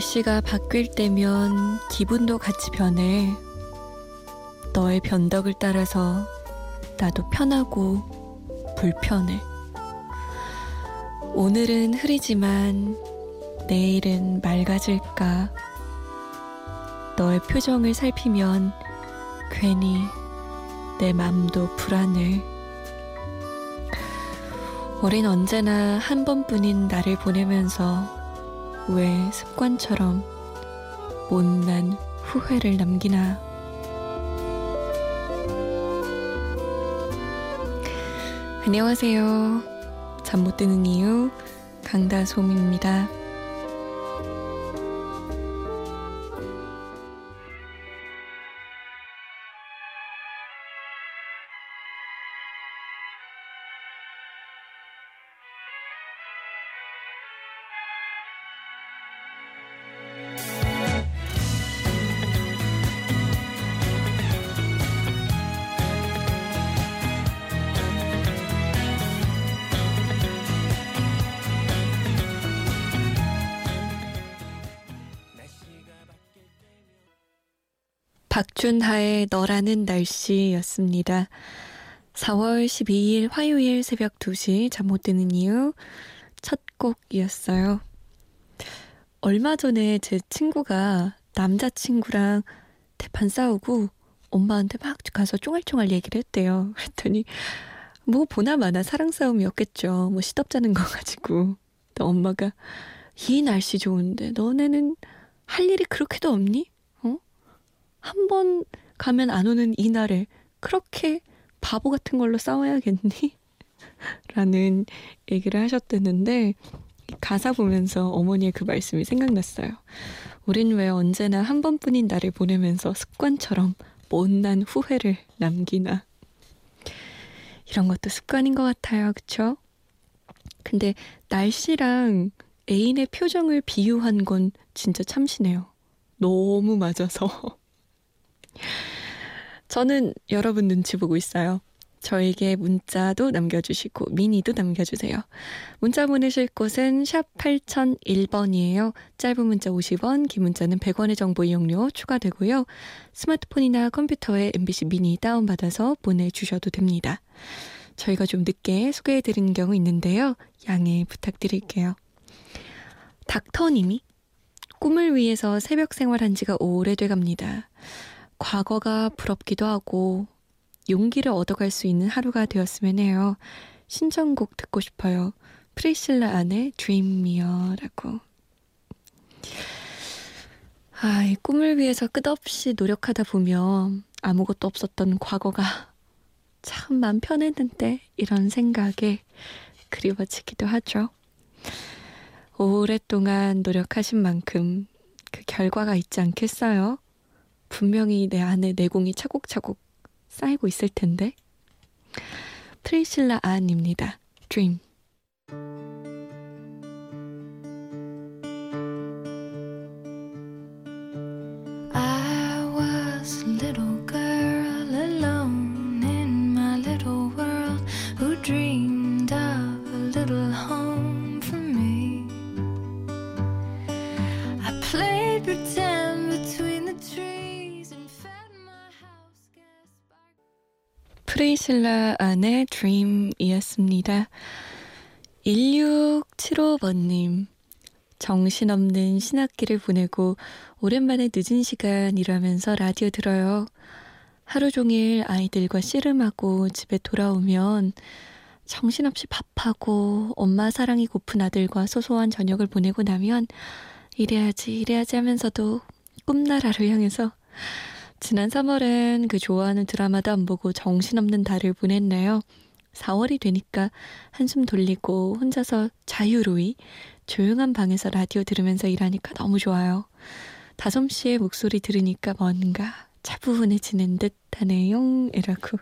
날씨가 바뀔 때면 기분도 같이 변해. 너의 변덕을 따라서 나도 편하고 불편해. 오늘은 흐리지만 내일은 맑아질까. 너의 표정을 살피면 괜히 내 맘도 불안해. 우린 언제나 한 번뿐인 나를 보내면서 왜 습관처럼 못난 후회를 남기나. 안녕하세요. 잠 못 드는 이유 강다솜입니다. 준하의 너라는 날씨였습니다. 4월 12일 화요일 새벽 2시 잠 못 드는 이유 첫 곡이었어요. 얼마 전에 제 친구가 남자친구랑 대판 싸우고 엄마한테 막 가서 쫑알쫑알 얘기를 했대요. 그랬더니 뭐 보나 마나 사랑 싸움이었겠죠. 뭐 시덥잖은 거 가지고. 또 엄마가 이 날씨 좋은데 너네는 할 일이 그렇게도 없니? 한 번 가면 안 오는 이 날에 그렇게 바보 같은 걸로 싸워야겠니? 라는 얘기를 하셨댔는데 가사 보면서 어머니의 그 말씀이 생각났어요. 우린 왜 언제나 한 번뿐인 날을 보내면서 습관처럼 못난 후회를 남기나. 이런 것도 습관인 것 같아요. 그쵸? 근데 날씨랑 애인의 표정을 비유한 건 진짜 참신해요. 너무 맞아서. 저는 여러분 눈치 보고 있어요. 저에게 문자도 남겨주시고 미니도 남겨주세요. 문자 보내실 곳은 샵 8001번이에요. 짧은 문자 50원, 긴 문자는 100원의 정보 이용료 추가되고요. 스마트폰이나 컴퓨터에 MBC 미니 다운받아서 보내주셔도 됩니다. 저희가 좀 늦게 소개해드리는 경우 있는데요. 양해 부탁드릴게요. 닥터님이 꿈을 위해서 새벽 생활한 지가 오래돼 갑니다. 과거가 부럽기도 하고 용기를 얻어갈 수 있는 하루가 되었으면 해요. 신청곡 듣고 싶어요. 프리실라 안의 Dream이여라고. 아, 이 꿈을 위해서 끝없이 노력하다 보면 아무것도 없었던 과거가 참 맘 편했는데 이런 생각에 그리워지기도 하죠. 오랫동안 노력하신 만큼 그 결과가 있지 않겠어요? 분명히 내 안에 내공이 차곡차곡 쌓이고 있을 텐데. 프리실라 안입니다. Dream. 프레이실라 안의 Dream이었습니다. 1675번님. 정신없는 신학기를 보내고 오랜만에 늦은 시간 일하면서 라디오 들어요. 하루 종일 아이들과 씨름하고 집에 돌아오면 정신없이 밥하고 엄마 사랑이 고픈 아들과 소소한 저녁을 보내고 나면 이래야지 이래야지 하면서도 꿈나라를 향해서 지난 3월은 그 좋아하는 드라마도 안 보고 정신없는 달을 보냈네요. 4월이 되니까 한숨 돌리고 혼자서 자유로이 조용한 방에서 라디오 들으면서 일하니까 너무 좋아요. 다솜 씨의 목소리 들으니까 뭔가 차분해지는 듯 하네요. 이라고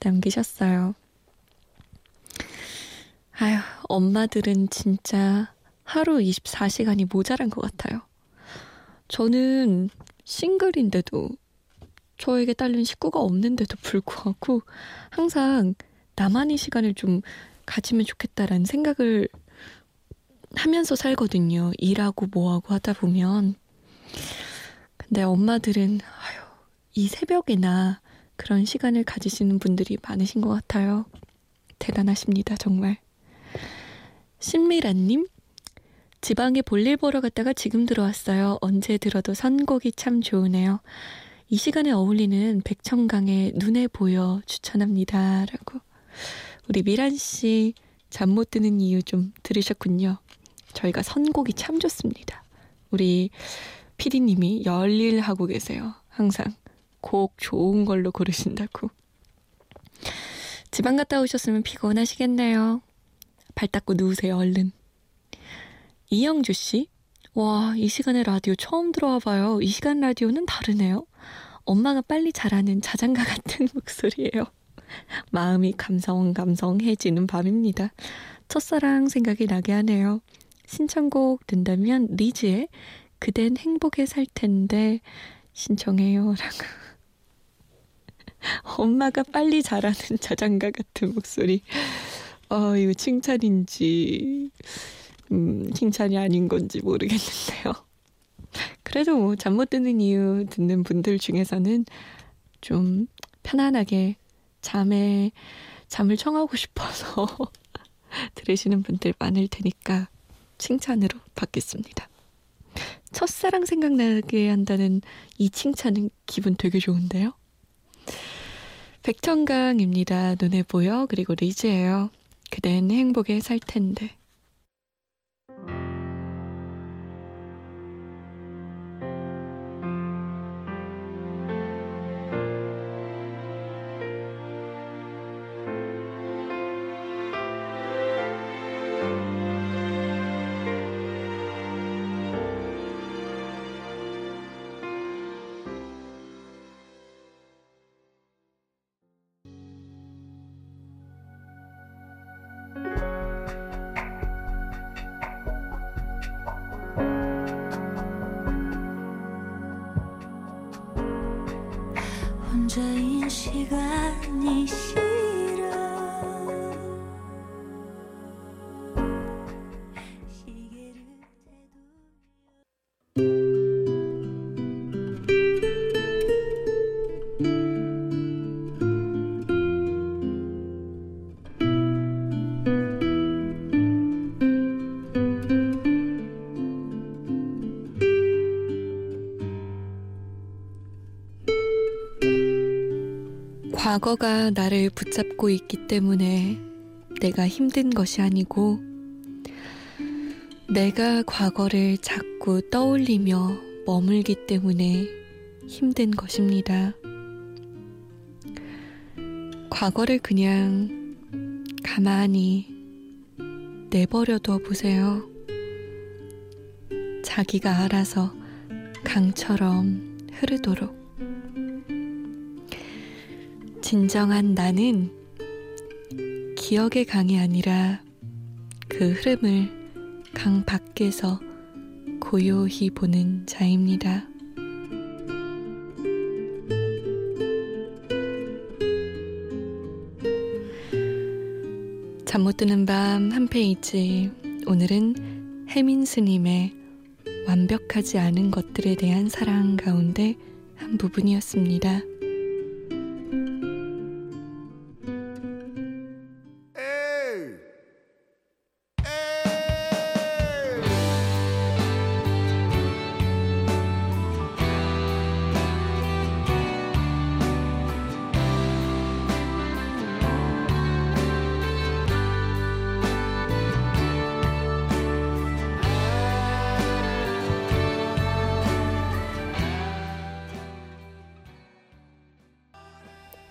남기셨어요. 아휴, 엄마들은 진짜 하루 24시간이 모자란 것 같아요. 저는 싱글인데도 저에게 딸린 식구가 없는데도 불구하고 항상 나만의 시간을 좀 가지면 좋겠다라는 생각을 하면서 살거든요. 일하고 뭐하고 하다 보면. 근데 엄마들은, 아유, 이 새벽에나 그런 시간을 가지시는 분들이 많으신 것 같아요. 대단하십니다, 정말. 신미란님, 지방에 볼일 보러 갔다가 지금 들어왔어요. 언제 들어도 선곡이 참 좋으네요. 이 시간에 어울리는 백청강의 눈에 보여 추천합니다. 라고. 우리 미란 씨 잠 못 드는 이유 좀 들으셨군요. 저희가 선곡이 참 좋습니다. 우리 피디님이 열일하고 계세요. 항상 곡 좋은 걸로 고르신다고. 지방 갔다 오셨으면 피곤하시겠네요. 발 닦고 누우세요, 얼른. 이영주 씨? 와, 이 시간에 라디오 처음 들어와 봐요. 이 시간 라디오는 다르네요. 엄마가 빨리 자라는 자장가 같은 목소리예요. 마음이 감성 감성해지는 밤입니다. 첫사랑 생각이 나게 하네요. 신청곡 된다면 리즈의 그댄 행복에 살 텐데 신청해요. 라고. 엄마가 빨리 자라는 자장가 같은 목소리. 어, 이거 칭찬인지, 음, 칭찬이 아닌 건지 모르겠는데요. 그래도 뭐, 잠 못 드는 이유 듣는 분들 중에서는 좀 편안하게 잠에, 잠을 청하고 싶어서 들으시는 분들 많을 테니까 칭찬으로 받겠습니다. 첫사랑 생각나게 한다는 이 칭찬은 기분 되게 좋은데요? 백천강입니다. 눈에 보여. 그리고 리즈예요. 그댄 행복에 살 텐데. 과거가 나를 붙잡고 있기 때문에 내가 힘든 것이 아니고 내가 과거를 자꾸 떠올리며 머물기 때문에 힘든 것입니다. 과거를 그냥 가만히 내버려둬 보세요. 자기가 알아서 강처럼 흐르도록. 진정한 나는 기억의 강이 아니라 그 흐름을 강 밖에서 고요히 보는 자입니다. 잠 못 드는 밤 한 페이지. 오늘은 혜민 스님의 완벽하지 않은 것들에 대한 사랑 가운데 한 부분이었습니다.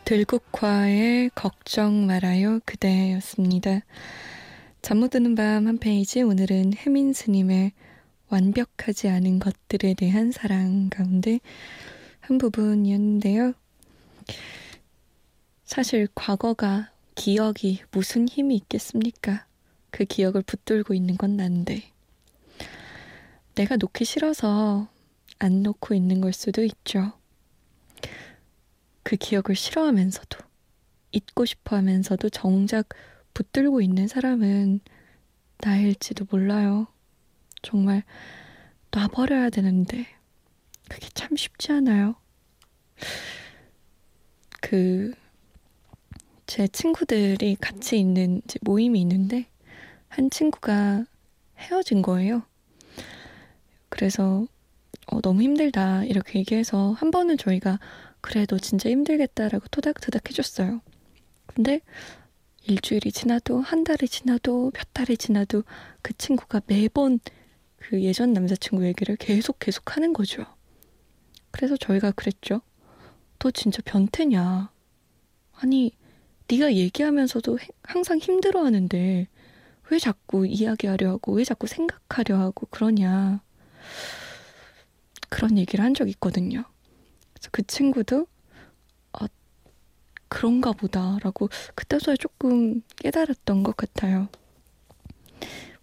들국화의 걱정 말아요 그대였습니다. 잠 못 드는 밤 한 페이지 오늘은 혜민 스님의 완벽하지 않은 것들에 대한 사랑 가운데 한 부분이었는데요. 사실 과거가 기억이 무슨 힘이 있겠습니까? 그 기억을 붙들고 있는 건 난데 내가 놓기 싫어서 안 놓고 있는 걸 수도 있죠. 그 기억을 싫어하면서도 잊고 싶어 하면서도 정작 붙들고 있는 사람은 나일지도 몰라요. 정말 놔버려야 되는데 그게 참 쉽지 않아요. 그 제 친구들이 같이 있는 모임이 있는데 한 친구가 헤어진 거예요. 그래서 어, 너무 힘들다 이렇게 얘기해서 한 번은 저희가 그래 도 진짜 힘들겠다라고 토닥토닥 해줬어요. 근데 일주일이 지나도 한 달이 지나도 몇 달이 지나도 그 친구가 매번 그 예전 남자친구 얘기를 계속 계속 하는 거죠. 그래서 저희가 그랬죠. 너 진짜 변태냐? 아니 네가 얘기하면서도 항상 힘들어하는데 왜 자꾸 이야기하려 하고 왜 자꾸 생각하려 하고 그러냐 그런 얘기를 한 적 있거든요. 그래서 그 친구도 아 그런가 보다라고 그때서야 조금 깨달았던 것 같아요.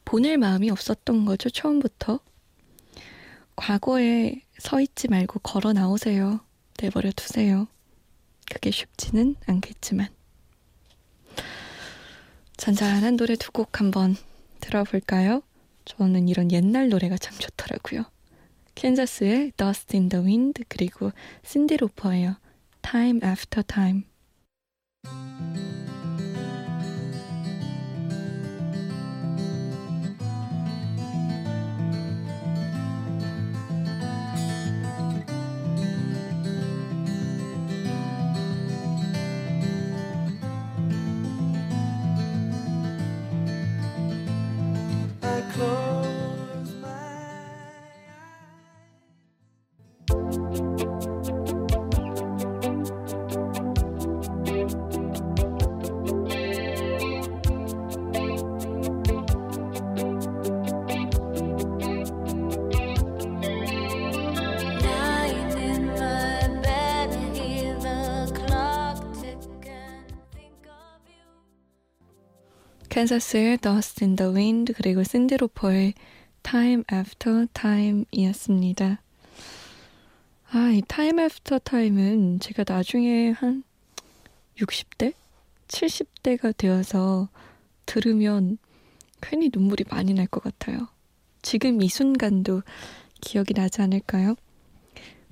보낼 마음이 없었던 거죠 처음부터. 과거에 서 있지 말고 걸어 나오세요. 내버려 두세요. 그게 쉽지는 않겠지만. 잔잔한 노래 두 곡 한번 들어볼까요? 저는 이런 옛날 노래가 참 좋더라고요. 캔자스의 Dust in the Wind 그리고 신디 로퍼예요. Time After Time. 캔사스의 Dust in the Wind 그리고 신디 로퍼의 Time After Time이었습니다. 아, 이 Time After Time은 제가 나중에 한 60대? 70대가 되어서 들으면 괜히 눈물이 많이 날 것 같아요. 지금 이 순간도 기억이 나지 않을까요?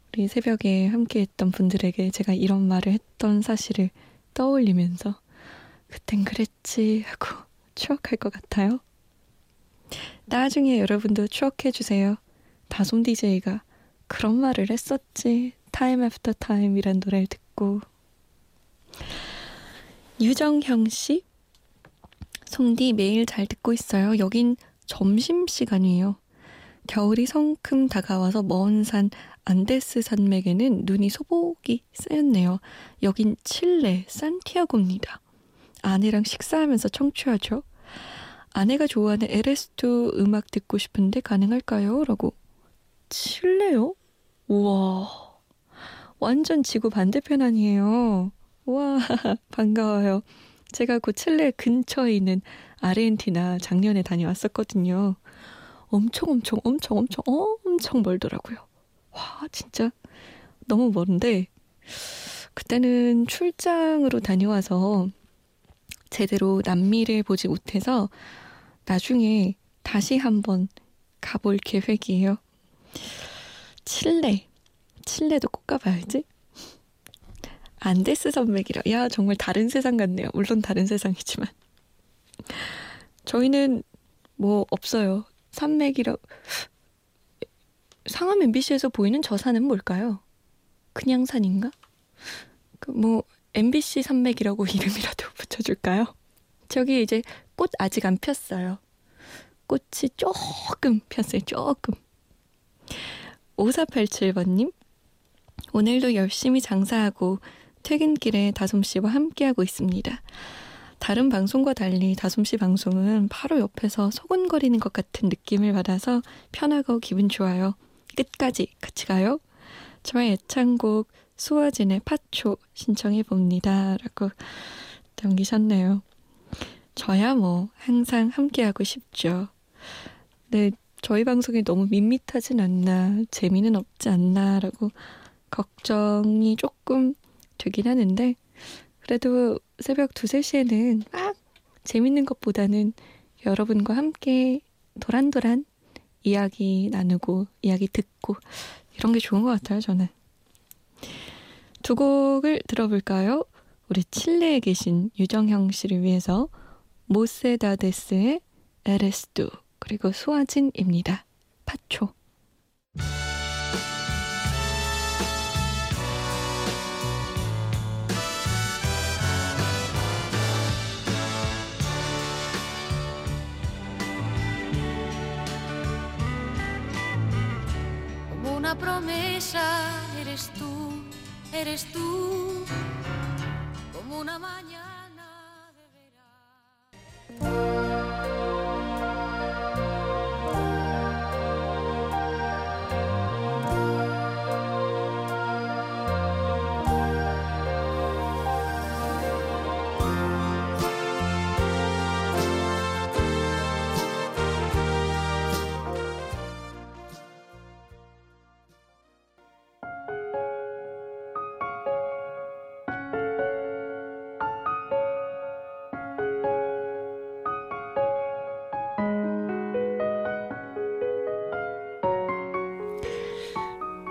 우리 새벽에 함께 했던 분들에게 제가 이런 말을 했던 사실을 떠올리면서 그땐 그랬지 하고 추억할 것 같아요. 나중에 여러분도 추억해 주세요. 다솜 DJ가 그런 말을 했었지. Time After Time이란 노래를 듣고 유정형 씨 솜디 매일 잘 듣고 있어요. 여긴 점심 시간이에요. 겨울이 성큼 다가와서 먼 산 안데스 산맥에는 눈이 소복이 쌓였네요. 여긴 칠레 산티아고입니다. 아내랑 식사하면서 청취하죠. 아내가 좋아하는 LS2 음악 듣고 싶은데 가능할까요? 라고. 칠레요? 우와. 완전 지구 반대편 아니에요. 우와, 반가워요. 제가 그 칠레 근처에 있는 아르헨티나 작년에 다녀왔었거든요. 엄청 엄청 엄청 엄청 엄청 멀더라고요. 와, 진짜 너무 먼데 그때는 출장으로 다녀와서 제대로 남미를 보지 못해서 나중에 다시 한번 가볼 계획이에요. 칠레. 칠레도 꼭 가봐야지. 안데스 산맥이라. 야, 정말 다른 세상 같네요. 물론 다른 세상이지만. 저희는 뭐 없어요. 산맥이라. 상암 MBC에서 보이는 저 산은 뭘까요? 그냥 산인가? 그 뭐 MBC 산맥이라고 이름이라도 붙여줄까요? 저기 이제 꽃 아직 안 폈어요. 꽃이 조금 폈어요. 조금. 5487번님 오늘도 열심히 장사하고 퇴근길에 다솜씨와 함께하고 있습니다. 다른 방송과 달리 다솜씨 방송은 바로 옆에서 소곤거리는 것 같은 느낌을 받아서 편하고 기분 좋아요. 끝까지 같이 가요. 저의 애창곡 수아진의 파초 신청해 봅니다. 라고 남기셨네요. 저야 뭐 항상 함께하고 싶죠. 네, 저희 방송이 너무 밋밋하진 않나, 재미는 없지 않나라고 걱정이 조금 되긴 하는데, 그래도 새벽 2, 3시에는 막 재밌는 것보다는 여러분과 함께 도란도란 이야기 나누고 이야기 듣고 이런 게 좋은 것 같아요, 저는. 두 곡을 들어볼까요? 우리 칠레에 계신 유정형 씨를 위해서 모세다데스의 에레스두 그리고 수아진입니다. 파초. Promesa eres tú, eres tú,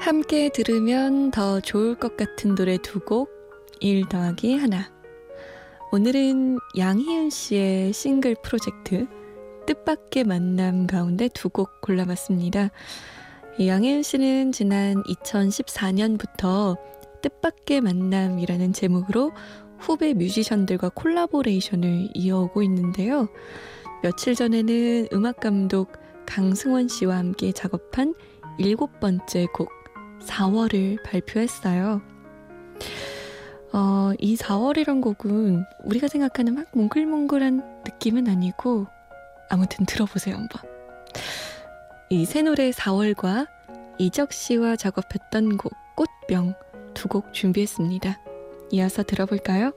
함께 들으면 더 좋을 것 같은 노래 두 곡, 1 더하기 하나. 오늘은 양희은 씨의 싱글 프로젝트 뜻밖의 만남 가운데 두 곡 골라봤습니다. 이 양희은 씨는 지난 2014년부터 뜻밖의 만남이라는 제목으로 후배 뮤지션들과 콜라보레이션을 이어오고 있는데요. 며칠 전에는 음악 감독 강승원 씨와 함께 작업한 일곱 번째 곡 4월을 발표했어요. 어, 이 4월이란 곡은 우리가 생각하는 막 몽글몽글한 느낌은 아니고 아무튼 들어보세요 한번. 이 새 노래 4월과 이적 씨와 작업했던 곡 꽃병 두 곡 준비했습니다. 이어서 들어볼까요?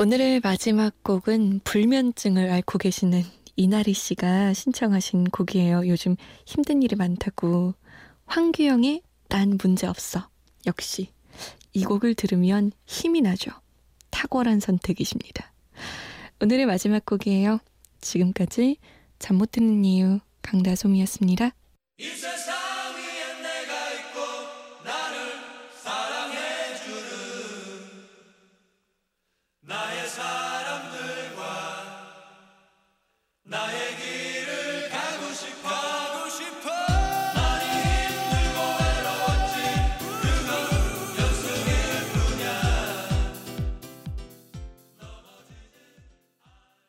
오늘의 마지막 곡은 불면증을 앓고 계시는 이나리 씨가 신청하신 곡이에요. 요즘 힘든 일이 많다고. 황규영의 난 문제 없어. 역시 이 곡을 들으면 힘이 나죠. 탁월한 선택이십니다. 오늘의 마지막 곡이에요. 지금까지 잠 못 드는 이유 강다솜이었습니다.